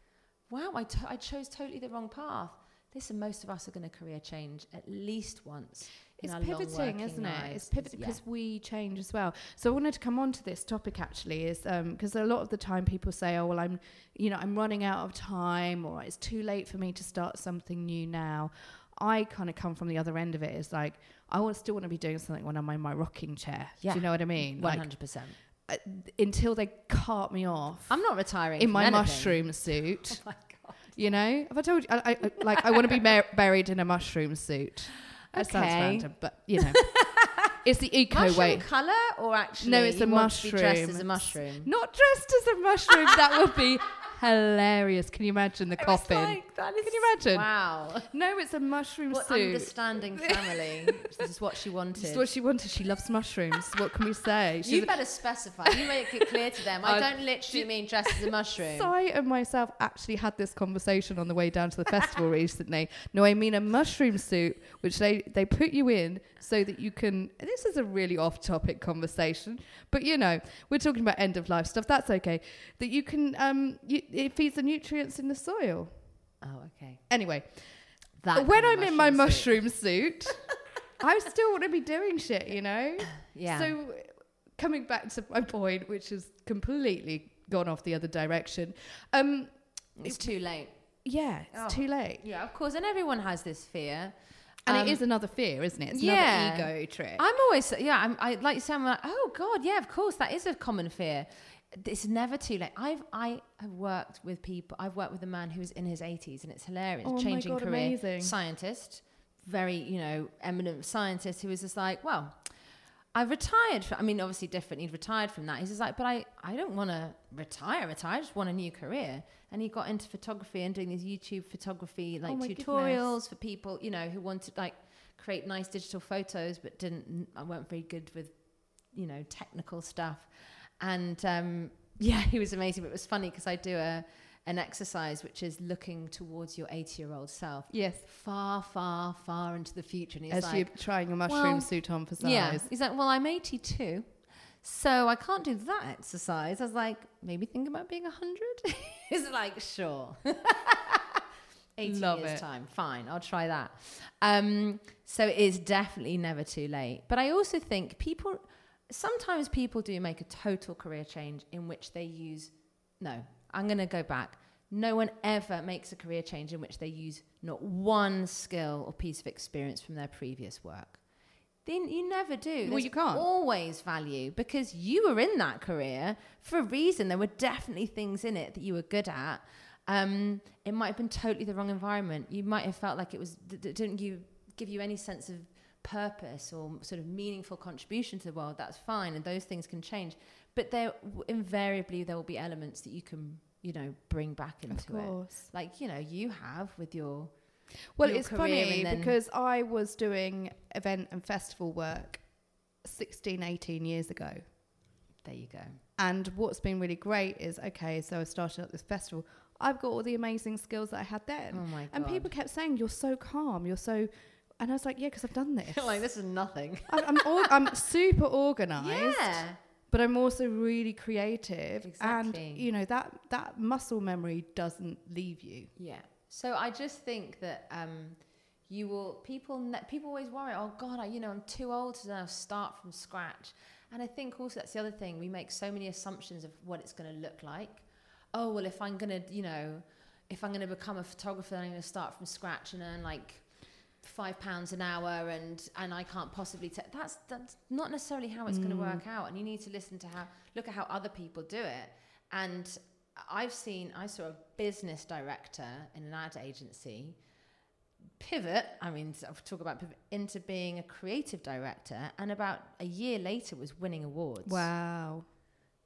wow, I, chose totally the wrong path. Listen, most of us are going to career change at least once. It's pivoting, isn't it? lives. It's pivoting Yeah. because we change as well. So I wanted to come on to this topic actually, is because a lot of the time people say, "Oh, well, I'm, you know, I'm running out of time, or it's too late for me to start something new now." I kind of come from the other end of it, it. Is like I want still want to be doing something when I'm in my rocking chair. Yeah. Do you know what I mean? Like hundred percent. uh, until they cart me off I'm not retiring in my anything. mushroom suit. Oh my God. You know, have I told you? I, I, I- like I want to be mar- buried in a mushroom suit. That sounds Okay. random, but you know, it's the eco Mushroom way. color or actually? No, it's you a be dressed as a mushroom. Not dressed as a mushroom. that would be hilarious. Can you imagine the I coffin? like, that is- Can you imagine? Wow. No, it's a mushroom What suit. understanding family. this is what she wanted. This is what she wanted. She loves mushrooms. what can we say? She's you better specify. You make it clear to them. I Uh, don't literally mean dressed as a mushroom. So I and myself actually had this conversation on the way down to the festival recently. No, I mean a mushroom suit, which they, they put you in so that you can. This is a really off topic conversation, but you know, we're talking about end of life stuff. That's okay. That you can, um, you, it feeds the nutrients in the soil. Oh, okay. Anyway, That when I'm in my suit. mushroom suit, I still want to be doing shit, you know? Yeah. So, coming back to my point, which has completely gone off the other direction. Um, it's too late. yeah, it's Oh. too late. Yeah, of course. And everyone has this fear. And Um, it is another fear, isn't it? It's yeah. another ego trip. I'm always, yeah, I'm, I like to say, I'm like, oh God, yeah, of course, that is a common fear. It's never too late. I've, I have worked with people, I've worked with a man who's in his 80s and it's hilarious, Oh my changing God, career, amazing. scientist, very, you know, eminent scientist who was just like, well, I've retired. From, I mean, obviously different. He'd retired from that. He's just like, but I, I don't want to retire, retire. I just want a new career. And he got into photography and doing these YouTube photography like Oh tutorials for people, you know, who wanted like create nice digital photos, but didn't, I weren't very good with, you know, technical stuff. And um, yeah, he was amazing. But it was funny because I do a an exercise which is looking towards your 80 year old self, yes, far, far, far into the future. And he's as like, you're trying a mushroom well, suit on for size. yeah. He's like, well, I'm 82, so I can't do that exercise. I was like, maybe think about being 100. He's like, sure. 80 Love years it. time. Fine, I'll try that. Um, so it is definitely never too late. But I also think people, sometimes people do make a total career change in which they use, no, I'm going to go back. No one ever makes a career change in which they use not one skill or piece of experience from their previous work. Then you never do. Well, you can't. always value because you were in that career for a reason. There were definitely things in it that you were good at. Um, it might have been totally the wrong environment. You might have felt like it was d- didn't you give you any sense of purpose or sort of meaningful contribution to the world. That's fine, and those things can change. But there w- invariably there will be elements that you can you know bring back into it. course. Like you know you have with your Well, your it's funny because I was doing event and festival work 16, 18 years ago. there you go. And what's been really great is okay, so I started up this festival. I've got all the amazing skills that I had then. Oh my god! and people kept saying, You're so calm, you're so. And I was like, Yeah, because I've done this. like this is nothing. I'm, I'm, I'm super organized, Yeah. but I'm also really creative. Exactly. And, you know, that, that muscle memory doesn't leave you. Yeah. So I just think that um, you will people ne- people always worry. Oh God, I you know I'm too old to now start from scratch. And I think also that's the other thing. We make so many assumptions of what it's going to look like. Oh well, if I'm going to you know if I'm going to become a photographer, then I'm going to start from scratch and earn like five pounds an hour and and I can't possibly take that's that's not necessarily how it's going to hmm. work out and you need to listen to how look at how other people do it. And I've seen I saw a business director in an ad agency pivot I mean I'll talk about pivot into being a creative director and about a year later was winning awards. Wow.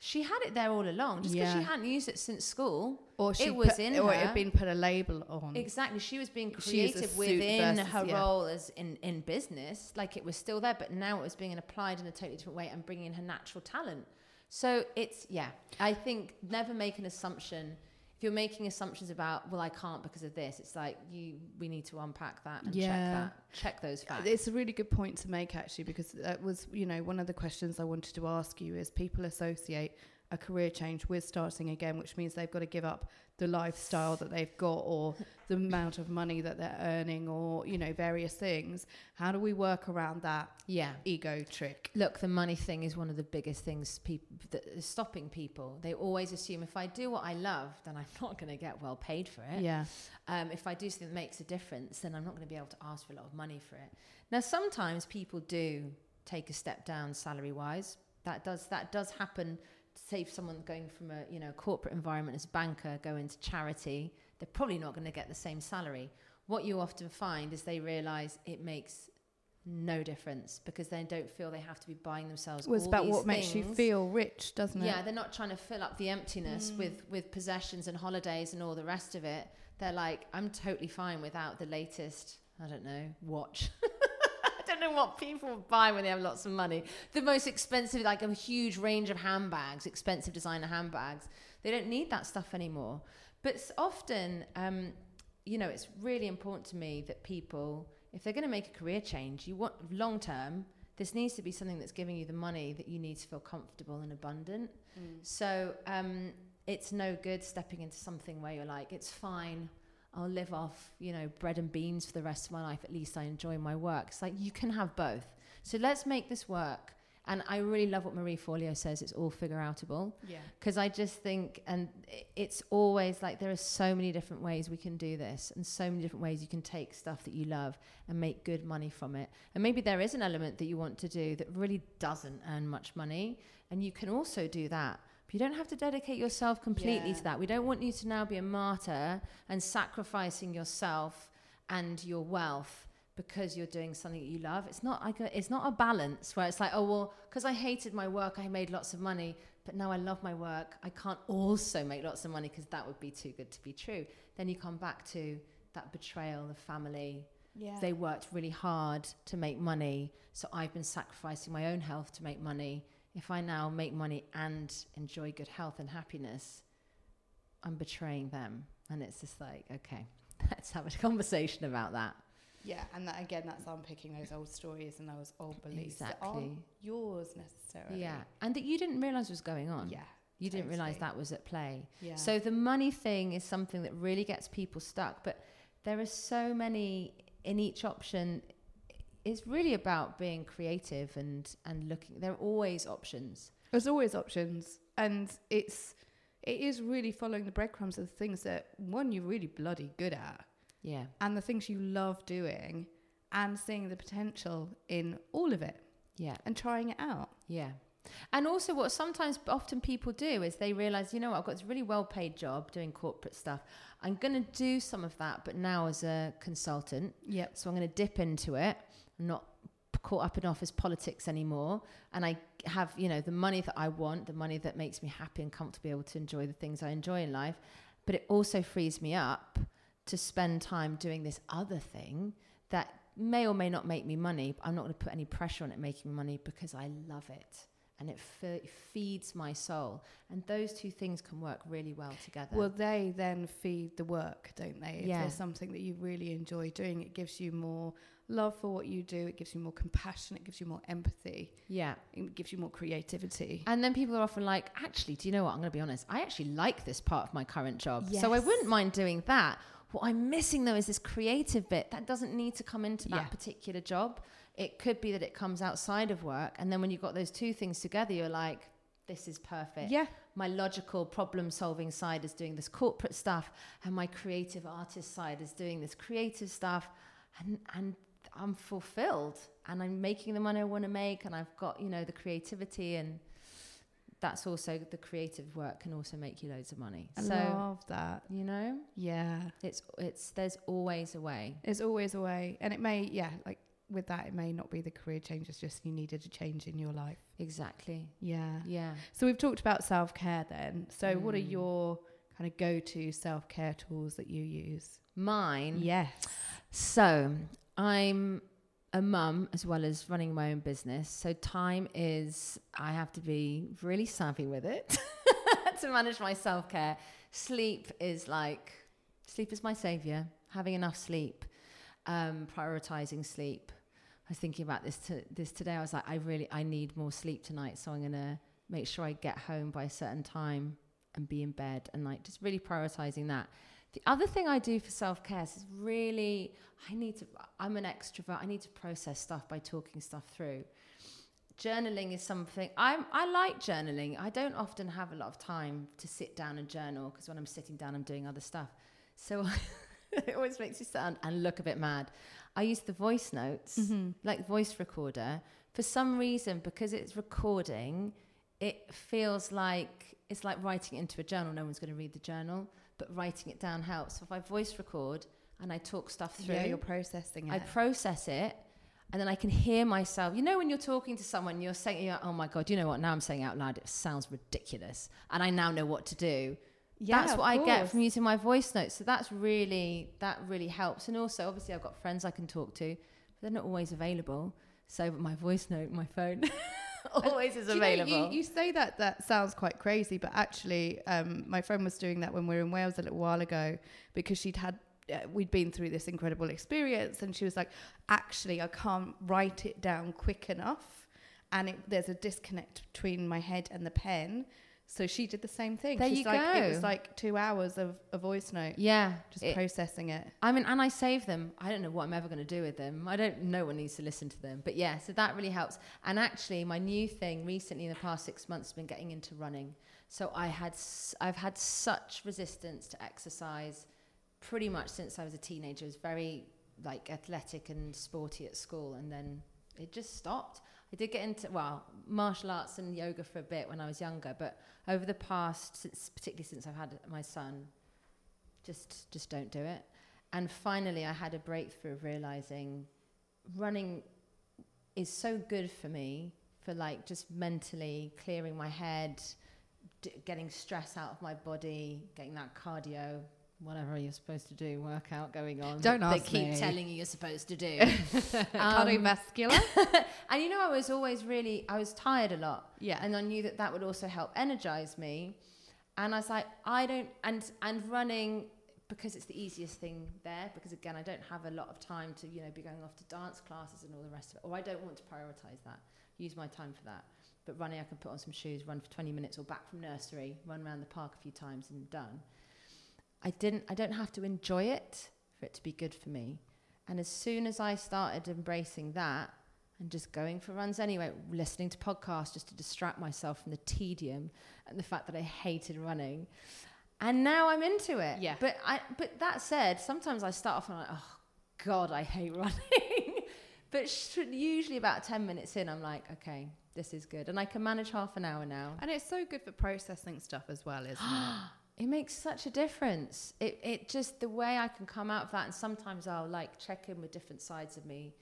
She had it there all along just because Yeah. she hadn't used it since school Or she it was put- in or her it had been put a label on. Exactly. She was being She is a creative within versus- her yeah. role as in, in business. Like it was still there, but now it was being applied in a totally different way and bringing in her natural talent. So it's, yeah, I think never make an assumption. If you're making assumptions about, well, I can't because of this, it's like you, we need to unpack that and check that, check those uh, facts. It's a really good point to make, actually, because that was, you know, one of the questions I wanted to ask you is people associate a career change with starting again, which means they've got to give up the lifestyle that they've got or the amount of money that they're earning or, you know, various things. How do we work around that yeah. ego trick? Look, the money thing is one of the biggest things people that is stopping people. They always assume if I do what I love, then I'm not going to get well paid for it. Yeah. um, if I do something that makes a difference, then I'm not going to be able to ask for a lot of money for it. Now, sometimes people do take a step down salary wise. That does that does happen. Say if someone going from a you know corporate environment as a banker going to charity, they're probably not going to get the same salary. What you often find is they realise it makes no difference because they don't feel they have to be buying themselves. Well, it's all about what makes you feel rich, doesn't it? Yeah, they're not trying to fill up the emptiness Mm. with with possessions and holidays and all the rest of it. They're like, I'm totally fine without the latest. I don't know watch. Don't know what people buy when they have lots of money. The most expensive, like a huge range of handbags, expensive designer handbags. They don't need that stuff anymore. But often, um, you know, it's really important to me that people, if they're going to make a career change, you want long term. This needs to be something that's giving you the money that you need to feel comfortable and abundant. Mm. So um, it's no good stepping into something where you're like, it's fine. I'll live off, you know, bread and beans for the rest of my life. At least I enjoy my work. It's like you can have both. So let's make this work. And I really love what Marie Forleo says. It's all figure outable Yeah. because I just think, and it's always like there are so many different ways we can do this, and so many different ways you can take stuff that you love and make good money from it. And maybe there is an element that you want to do that really doesn't earn much money, and you can also do that. But you don't have to dedicate yourself completely Yeah. to that. We don't want you to now be a martyr and sacrificing yourself and your wealth because you're doing something that you love. It's not like a, it's not a balance where it's like, oh well, because I hated my work, I made lots of money, but now I love my work. I can't also make lots of money because that would be too good to be true. Then you come back to that betrayal, of family. Yeah. They worked really hard to make money, so I've been sacrificing my own health to make money. If I now make money and enjoy good health and happiness, I'm betraying them. And it's just like, okay, let's have a conversation about that. Yeah, and that again, that's unpicking those old stories and those old beliefs that aren't Exactly. yours necessarily. Yeah. And that you didn't realize was going on. yeah, You didn't realize that was at play. yeah. So the money thing is something that really gets people stuck. But there are so many in each option. It's really about being creative and and looking. There are always options. There's always options, and it's it is really following the breadcrumbs of the things that one you're really bloody good at, Yeah. and the things you love doing, and seeing the potential in all of it Yeah. and trying it out. Yeah. And also, what sometimes often people do is they realize, you know what, I've got this really well paid job doing corporate stuff. I'm going to do some of that, but now as a consultant. Yep. So I'm going to dip into it. I'm not caught up in office politics anymore. And I have, you know, the money that I want, the money that makes me happy and comfortable, able to enjoy the things I enjoy in life. But it also frees me up to spend time doing this other thing that may or may not make me money. But I'm not going to put any pressure on it making money because I love it. And it fe- feeds my soul. And those two things can work really well together. Well, they then feed the work, don't they? If Yeah. there's something that you really enjoy doing, it gives you more love for what you do. It gives you more compassion. It gives you more empathy. yeah. It gives you more creativity. And then people are often like, actually, do you know what? I'm going to be honest. I actually like this part of my current job. So I wouldn't mind doing that. What I'm missing though is this creative bit that doesn't need to come into that Yeah. particular job. It could be that it comes outside of work. And then when you've got those two things together, you're like, this is perfect. Yeah. My logical problem solving side is doing this corporate stuff, and my creative artist side is doing this creative stuff. And, and I'm fulfilled and I'm making the money I want to make, and I've got, you know, the creativity and that's also the creative work can also make you loads of money. I so love that. you know, Yeah. it's it's there's always a way. There's always a way. And it may, yeah, like with that, it may not be the career change. It's just you needed a change in your life. Exactly. Yeah. Yeah. So we've talked about self care then. So what are Mm. your kind of go to self care tools that you use? Mine. Yes. So I'm a mum as well as running my own business. So time is I have to be really savvy with it to manage my self care. Sleep is like sleep is my savior. Having enough sleep, um, prioritizing sleep. I was thinking about this to, this today. I was like, I really I need more sleep tonight, so I'm gonna make sure I get home by a certain time and be in bed and like just really prioritizing that. The other thing I do for self care is really, I need to, I'm an extrovert. I need to process stuff by talking stuff through. Journaling is something, I'm, I like journaling. I don't often have a lot of time to sit down and journal because when I'm sitting down, I'm doing other stuff. So it always makes you sound and look a bit mad. I use the voice notes, Mm-hmm. like voice recorder. For some reason, because it's recording, it feels like it's like writing into a journal. No one's going to read the journal, but writing it down helps. So if I voice record and I talk stuff through, Yeah, you're processing it. I process it. And then I can hear myself. You know, when you're talking to someone, you're saying, you're, "Oh my god, you know what? Now I'm saying out loud, it sounds ridiculous, and I now know what to do." Yeah, that's what I get from using my voice notes. So that's really that really helps. And also, obviously, I've got friends I can talk to, but they're not always available. So my voice note, my phone, always is Do you know, you- available. you, say that that sounds quite crazy, but actually, um, my friend was doing that when we were in Wales a little while ago because she'd had. Uh, we'd been through this incredible experience, and she was like, "Actually, I can't write it down quick enough, and it, there's a disconnect between my head and the pen." So she did the same thing. There She's you like, It was like two hours of a voice note, yeah, just it- processing it. I mean, and I save them. I don't know what I'm ever going to do with them. I don't. No one needs to listen to them. But yeah, so that really helps. And actually, my new thing recently in the past six months has been getting into running. So I had, I've had such resistance to exercise, pretty much since I was a teenager. I was very like athletic and sporty at school, and then it just stopped. I did get into well martial arts and yoga for a bit when I was younger, but over the past, since, particularly since I've had my son, just just don't do it. And finally, I had a breakthrough of realizing running is so good for me for like just mentally clearing my head, d- getting stress out of my body, getting that cardio, whatever you're supposed to do, workout going on. Don't ask They keep me. telling you you're supposed to do. Cardiovascular. and you know, I was always really, I was tired a lot. Yeah. And I knew that that would also help energize me. And I was like, I don't, and, and running, because it's the easiest thing there, because again, I don't have a lot of time to, you know, be going off to dance classes and all the rest of it, or I don't want to prioritize that, use my time for that. But running, I can put on some shoes, run for 20 minutes or back from nursery, run around the park a few times and done. I didn't, I don't have to enjoy it for it to be good for me. And as soon as I started embracing that, and just going for runs anyway, listening to podcasts just to distract myself from the tedium and the fact that I hated running. And now I'm into it. Yeah. But I but that said, sometimes I start off and I'm like, oh God, I hate running. but sh- usually about 10 minutes in, I'm like, okay, this is good. And I can manage half an hour now. and it's so good for processing stuff as well, isn't it? It makes such a difference. It it just the way I can come out of that, and sometimes I'll like check in with different sides of me,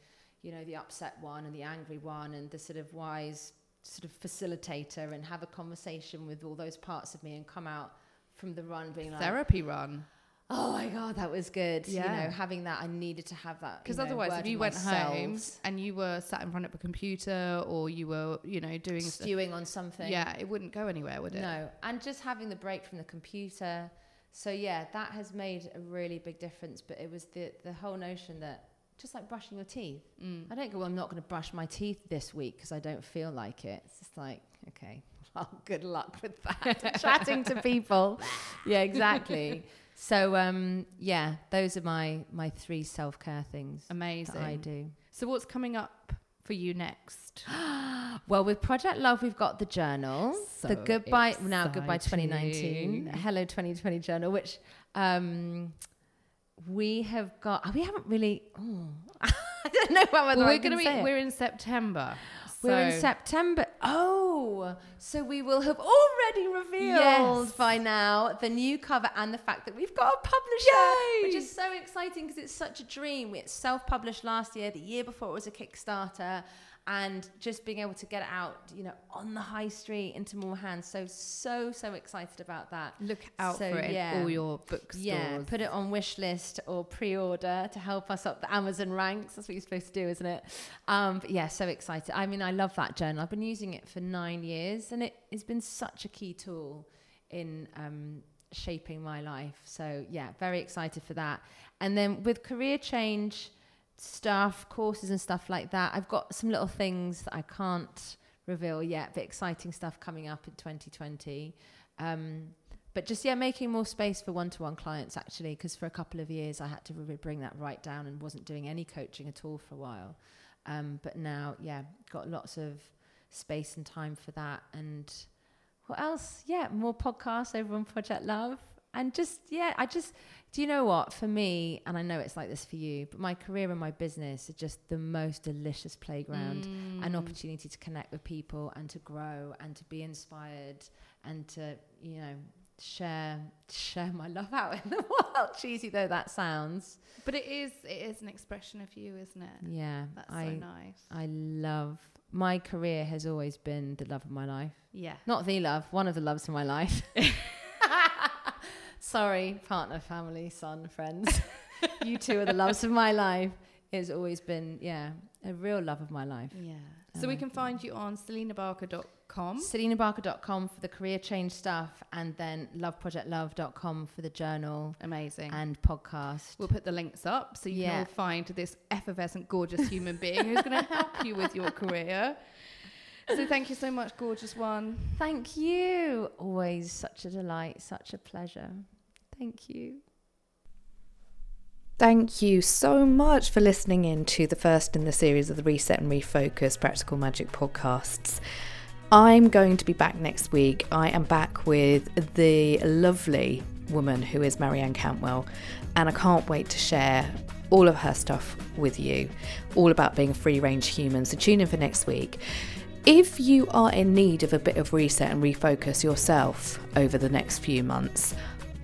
you know, the upset one and the angry one, and the sort of wise sort of facilitator, and have a conversation with all those parts of me, and come out from the run being like, Therapy run. Oh my god, that was good. You know, having that, I needed to have that Because know, otherwise, if you went home and you were sat in front of a computer or you were, you know, doing stuff, stewing on something, yeah, it wouldn't go anywhere, would it? No, and just having the break from the computer. So yeah, that has made a really big difference. But it was the the whole notion that just like brushing your teeth. Mm. I don't go. Well, I'm not going to brush my teeth this week because I don't feel like it. It's just like okay, well, good luck with that. Chatting to people. Yeah, exactly. So um, yeah, those are my my three self care things Amazing. that I do. So, what's coming up for you next? Well, with Project Love, we've got the journal, So the goodbye now goodbye 2019, hello 2020 journal, which um, we have got. We haven't really. Oh, I don't know what well, we're going to be. We're in September. We're in September. Oh, so we will have already revealed Yes. by now the new cover and the fact that we've got a publisher, Yay! which is so exciting because it's such a dream. It's self-published last year. The year before it was a Kickstarter, and just being able to get it out, you know, on the high street into more hands. So so so excited about that. Look out So, for it yeah. in all your bookstores. Yeah, put it on wish list or pre-order to help us up the Amazon ranks. That's what you're supposed to do, isn't it? Um, but yeah, so excited. I mean, I love that journal. I've been using it for nine years, and it has been such a key tool in um, shaping my life. So yeah, very excited for that. And then with career change stuff, courses and stuff like that, I've got some little things that I can't reveal yet, but exciting stuff coming up in 2020. Um, but just yeah, making more space for one-to-one clients actually, because for a couple of years I had to really bring that right down and wasn't doing any coaching at all for a while. Um, but now, yeah, got lots of space and time for that. And what else? Yeah, more podcasts over on Project Love. And just, yeah, I just, do you know what? For me, and I know it's like this for you, but my career and my business are just the most delicious playground Mm. an opportunity to connect with people and to grow and to be inspired and to, you know, share share my love out in the world. Cheesy though that sounds. But it is it is an expression of you, isn't it? Yeah. That's I so nice. I love my career has always been the love of my life. Yeah. Not the love, one of the loves of my life. Sorry, partner, family, son, friends. you two are the loves of my life. It's always been, yeah, a real love of my life. Yeah. So we can find you on selinabarker.com. SelinaBarker.com for the career change stuff, and then loveprojectlove.com for the journal Amazing. and podcast. We'll put the links up so you Yeah. can all find this effervescent, gorgeous human being who's going to help you with your career. So thank you so much, gorgeous one. Thank you. Always such a delight, such a pleasure. Thank you. Thank you so much for listening in to the first in the series of the Reset and Refocus Practical Magic podcasts. I'm going to be back next week. I am back with the lovely woman who is Marianne Cantwell, and I can't wait to share all of her stuff with you, all about being a free range human. So tune in for next week. If you are in need of a bit of reset and refocus yourself over the next few months,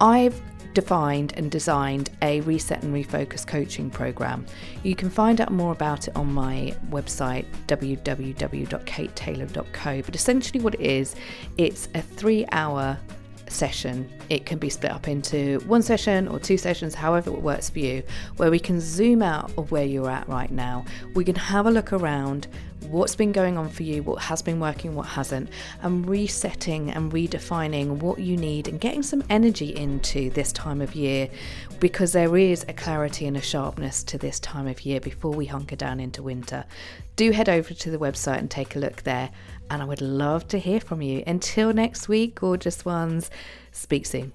I've defined and designed a reset and refocus coaching program. You can find out more about it on my website www.katetaylor.co. But essentially, what it is, it's a three hour session. It can be split up into one session or two sessions, however it works for you, where we can zoom out of where you're at right now. We can have a look around what's been going on for you, what has been working, what hasn't, and resetting and redefining what you need and getting some energy into this time of year because there is a clarity and a sharpness to this time of year before we hunker down into winter. Do head over to the website and take a look there and I would love to hear from you. Until next week, gorgeous ones, speak soon.